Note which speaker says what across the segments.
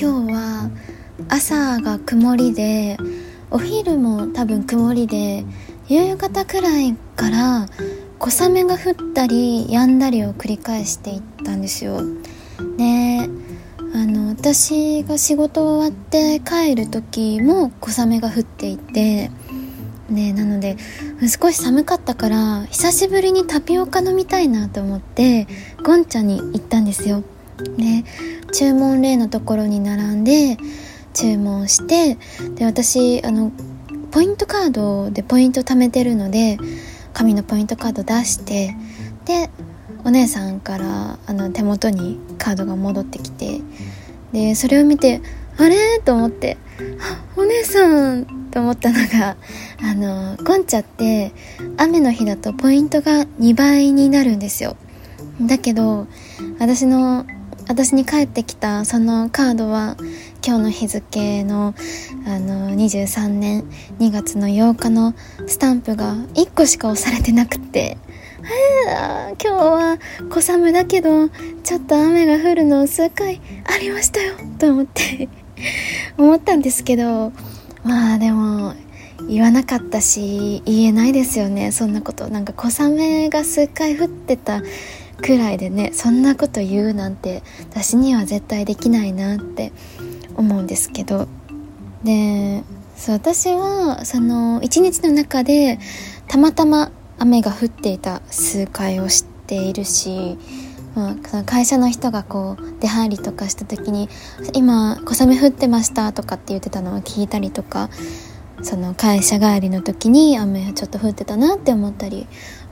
Speaker 1: 今日は朝が曇りでお昼も多分曇りで夕方くらいから小雨が降ったり止んだりを繰り返していったんですよ。であの私が仕事終わって帰る時も小雨が降っていてねなので少し寒かったから久しぶりにタピオカ飲みたいなと思ってゴンチャに行ったんですよ。で注文例のところに並んで注文してで私あのポイントカードでポイント貯めてるので紙のポイントカード出してでお姉さんからあの手元にカードが戻ってきてでそれを見てあれ？と思ってお姉さんと思ったのがあのゴンチャって雨の日だとポイントが2倍になるんですよ。だけど私の私に返ってきたそのカードは今日の日付のあの23年2月の8日のスタンプが1個しか押されてなくて。今日は小雨だけどちょっと雨が降るの数回ありましたよと思って。思ったんですけどまあでも言わなかったし言えないですよね。そんなこと。なんか小雨が数回降ってたくらいでねそんなこと言うなんて私には絶対できないなって思うんですけど。でそう私はその一日の中でたまたま雨が降っていた数回を知っているし、まあ、会社の人がこう出入りとかした時に「今小雨降ってました」とかって言ってたのを聞いたりとかその会社帰りの時に雨ちょっと降ってたなって思ったり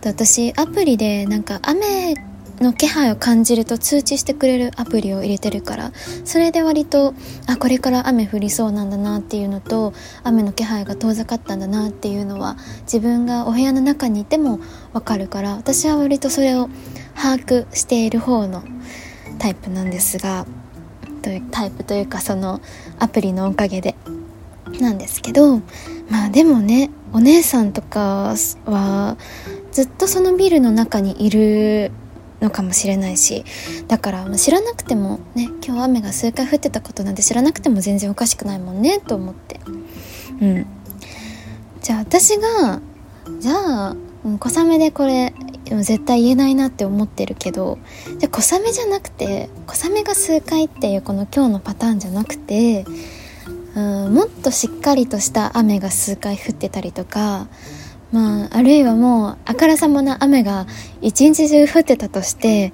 Speaker 1: 私アプリでなんか雨の気配を感じると通知してくれるアプリを入れてるからそれで割とあこれから雨降りそうなんだなっていうのと雨の気配が遠ざかったんだなっていうのは自分がお部屋の中にいてもわかるから私は割とそれを把握している方のタイプなんですがというタイプというかそのアプリのおかげでなんですけどまあでもねお姉さんとかはずっとそのビルの中にいるのかもしれないしだから知らなくてもね今日雨が数回降ってたことなんて知らなくても全然おかしくないもんねと思って。うん。じゃあ私がじゃあ小雨でこれ絶対言えないなって思ってるけどじゃあ小雨じゃなくて小雨が数回っていうこの今日のパターンじゃなくてうんもっとしっかりとした雨が数回降ってたりとかまあ、あるいはもうあからさまな雨が一日中降ってたとして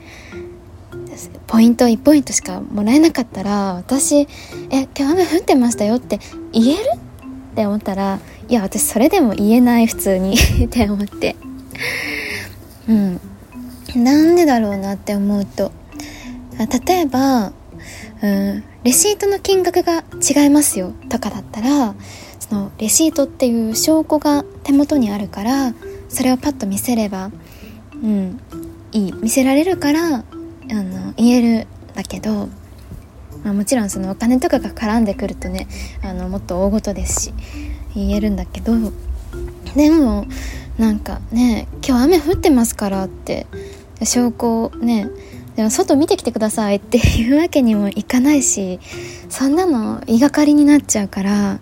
Speaker 1: ポイント1ポイントしかもらえなかったら私「え今日雨降ってましたよ」って言える？って思ったらいや私それでも言えない普通に。って思って。うん。なんでだろうなって思うと。例えば、うん、レシートの金額が違いますよ。とかだったらそのレシートっていう証拠が手元にあるからそれをパッと見せればうんいい。見せられるからあの言えるんだけど、まあ、もちろんそのお金とかが絡んでくるとねあのもっと大ごとですし言えるんだけどでもなんかね今日雨降ってますからって証拠ねでも外見てきてくださいっていうわけにもいかないしそんなの言いがかりになっちゃうから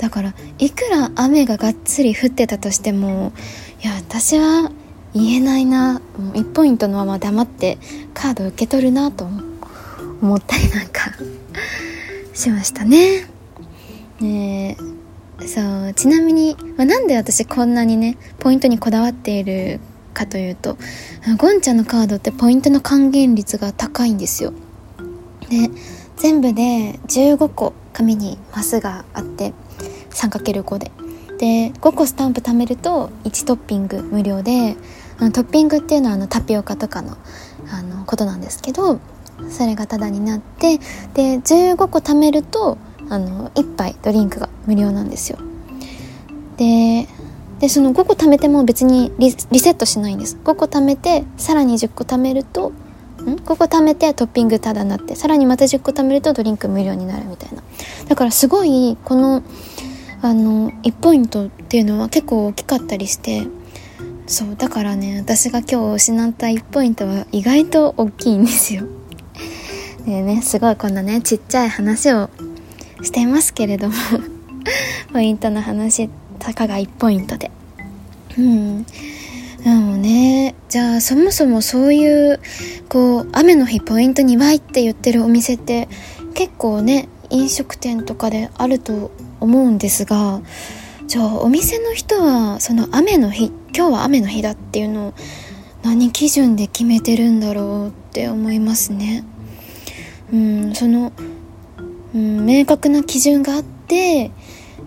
Speaker 1: だからいくら雨ががっつり降ってたとしてもいや私は言えないな1ポイントのまま黙ってカード受け取るなと思ったりなんか しましたね。ねそうちなみに、まあ、なんで私こんなにねポイントにこだわっているかというとゴンチャのカードってポイントの還元率が高いんですよ。で全部で15個紙にマスがあって 3×5 で。で5個スタンプ貯めると1トッピング無料であのトッピングっていうのはあのタピオカとかのあのことなんですけどそれがタダになってで15個貯めるとあの1杯ドリンクが無料なんですよ。ででその5個貯めても別にリセットしないんです。5個貯めてさらに10個貯めるとん？5個貯めてトッピングタダになってさらにまた10個貯めるとドリンク無料になるみたいな。だからすごいこのあの1ポイントっていうのは結構大きかったりしてそうだからね私が今日失った1ポイントは意外と大きいんですよ。で ねすごいこんなねちっちゃい話をしていますけれども ポイントの話たかが1ポイントで。うん。でもねじゃあそもそもそういうこう雨の日ポイント2倍って言ってるお店って結構ね飲食店とかであると思うんですがじゃあお店の人はその雨の日今日は雨の日だっていうのを何基準で決めてるんだろうって思いますね。うんその、うん、明確な基準があって、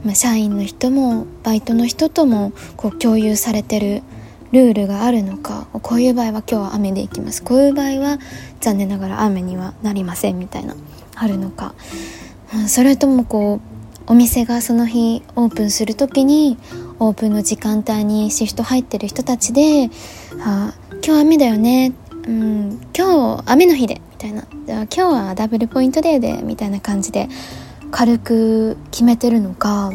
Speaker 1: まあ、社員の人もバイトの人ともこう共有されてるルールがあるのかこういう場合は今日は雨で行きます。こういう場合は残念ながら雨にはなりませんみたいなあるのか、うん、それともこうお店がその日オープンする時にオープンの時間帯にシフト入ってる人たちで「あ今日雨だよね」うん、今日雨の日でみたいな今日はダブルポイントデーでみたいな感じで軽く決めてるのか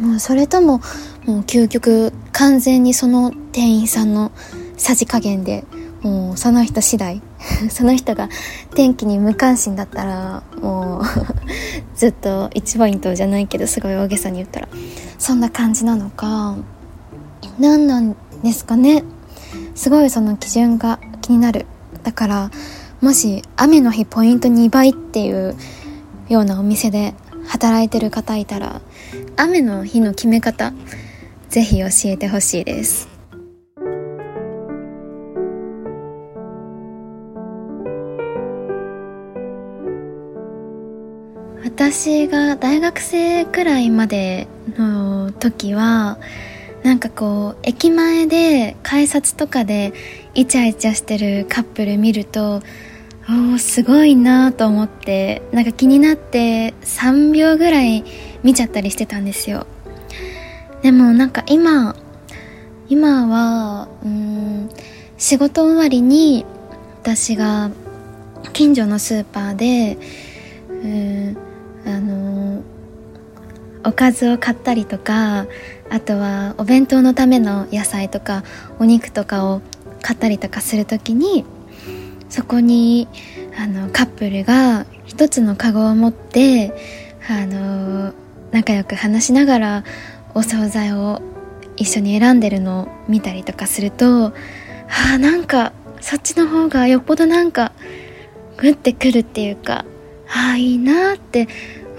Speaker 1: もうそれとももう究極完全にその店員さんのさじ加減でもうその人次第 その人が天気に無関心だったらもう ずっと1ポイントじゃないけどすごい大げさに言ったらそんな感じなのか何なんですかね。すごいその基準が気になる。だからもし雨の日ポイント2倍っていうようなお店で働いてる方いたら雨の日の決め方ぜひ教えてほしいです。私が大学生くらいまでの時はなんかこう駅前で改札とかでイチャイチャしてるカップル見るとおすごいなと思ってなんか気になって3秒ぐらい見ちゃったりしてたんですよ。でもなんか今今はうん仕事終わりに私が近所のスーパーでうんあのおかずを買ったりとかあとはお弁当のための野菜とかお肉とかを買ったりとかする時にそこにあのカップルが一つのカゴを持ってあの仲良く話しながらお惣菜を一緒に選んでるのを見たりとかするとああなんかそっちの方がよっぽどなんかグッてくるっていうかああいいなって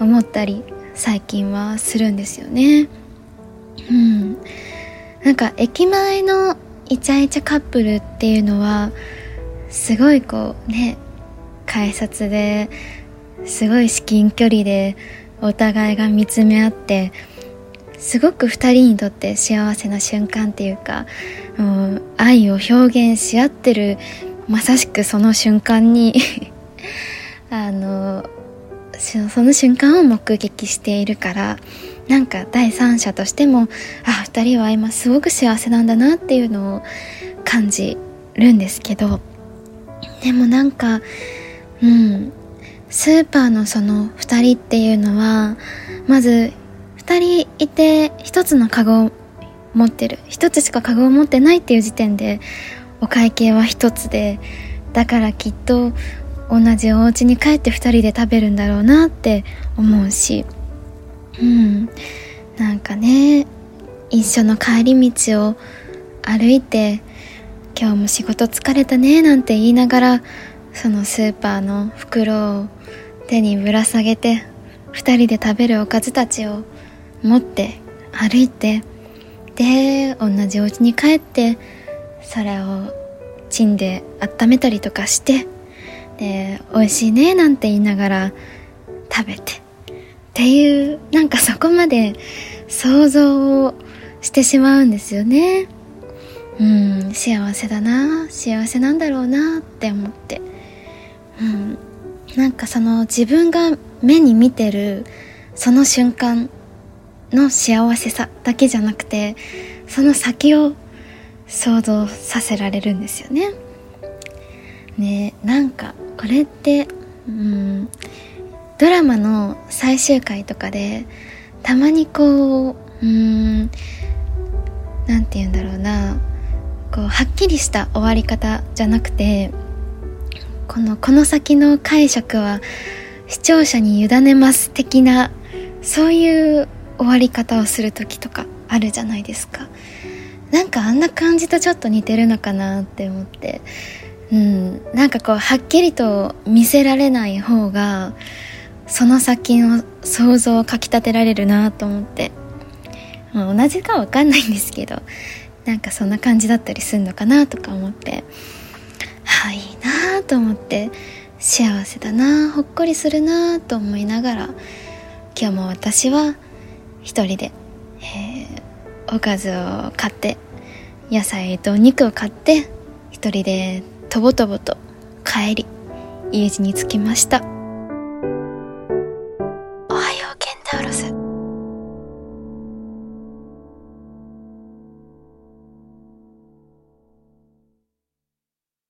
Speaker 1: 思ったり最近はするんですよね。うん。なんか駅前のイチャイチャカップルっていうのはすごいこうね改札ですごい至近距離でお互いが見つめ合ってすごく2人にとって幸せな瞬間っていうかもう愛を表現し合ってるまさしくその瞬間にあのその瞬間を目撃しているからなんか第三者としてもあ2人は今すごく幸せなんだなっていうのを感じるんですけどでもなんかうんスーパーのその2人っていうのはまず2人いて1つのカゴを持ってる。1つしかカゴを持ってないっていう時点でお会計は1つでだからきっと同じお家に帰って2人で食べるんだろうなって思うし。うん。なんかね一緒の帰り道を歩いて今日も仕事疲れたねなんて言いながらそのスーパーの袋を手にぶら下げて2人で食べるおかずたちを持って歩いてで同じお家に帰ってそれをチンで温めたりとかしてで美味しいねなんて言いながら食べて。っていうなんかそこまで想像をしてしまうんですよね。うん幸せだな幸せなんだろうなって思って。うんなんかその自分が目に見てるその瞬間の幸せさだけじゃなくてその先を想像させられるんですよね。ねなんかこれってうんドラマの最終回とかでたまにこううん何て言うんだろうなこうはっきりした終わり方じゃなくてこのこの先の解釈は視聴者に委ねます的なそういう終わり方をする時とかあるじゃないですか。なんかあんな感じとちょっと似てるのかなって思って。うん。なんかこうはっきりと見せられない方がその先の想像をかきたてられるなと思って、まあ、同じかわかんないんですけどなんかそんな感じだったりするのかなとか思って。はい、いいなと思って。幸せだなほっこりするなと思いながら今日も私は一人で、えー、おかずを買って野菜とお肉を買って一人でとぼとぼと帰り家路に着きました。